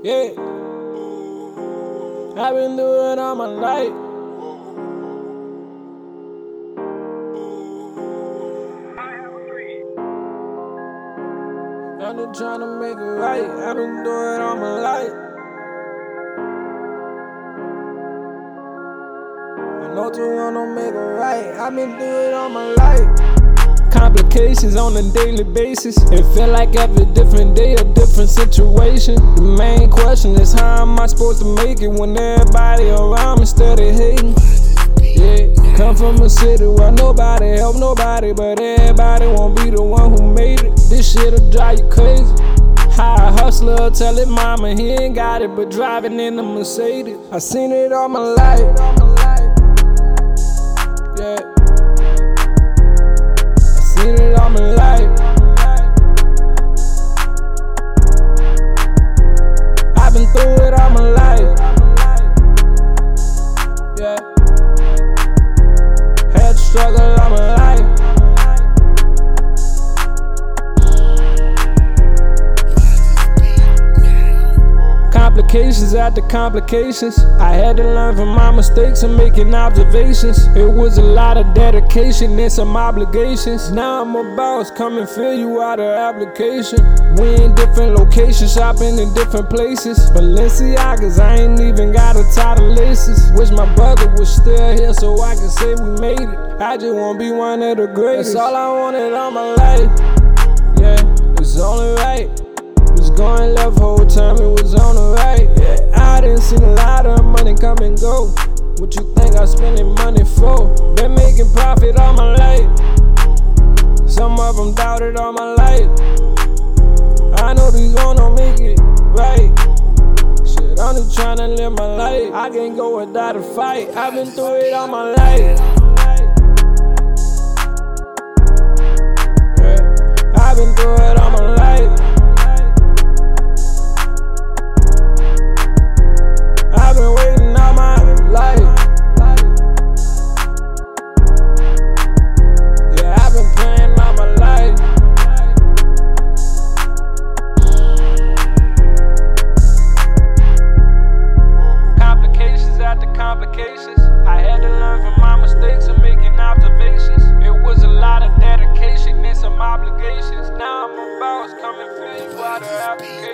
Yeah. I've been doing all my life. I've been trying to make it right. I've been doing all my life. I know to wanna make it right. I've been doing all my life. Complications on a daily basis. It feel like every different day a different situation. The main question is how am I supposed to make it when everybody around me steady hating? Yeah, come from a city where nobody help nobody, but everybody won't be the one who made it. This shit'll drive you crazy. High hustler, tell it mama he ain't got it, but driving in a Mercedes. I seen it all my life. Struggle Complications after complications. I had to learn from my mistakes and making observations. It was a lot of dedication and some obligations. Now I'm a boss, come and fill you out of application. We in different locations, shopping in different places. Balenciagas, I ain't even got a tie of laces. Wish my brother was still here so I could say we made it. I just wanna be one of the greatest. That's all I wanted all my life. Yeah, it's only right. Was going left whole time, come and go. What you think I'm spending money for? Been making profit all my life. Some of them doubted all my life. I know these gonna make it right. Shit, I'm just trying to live my life. I can't go without a fight. I've been through it all my life. Dedication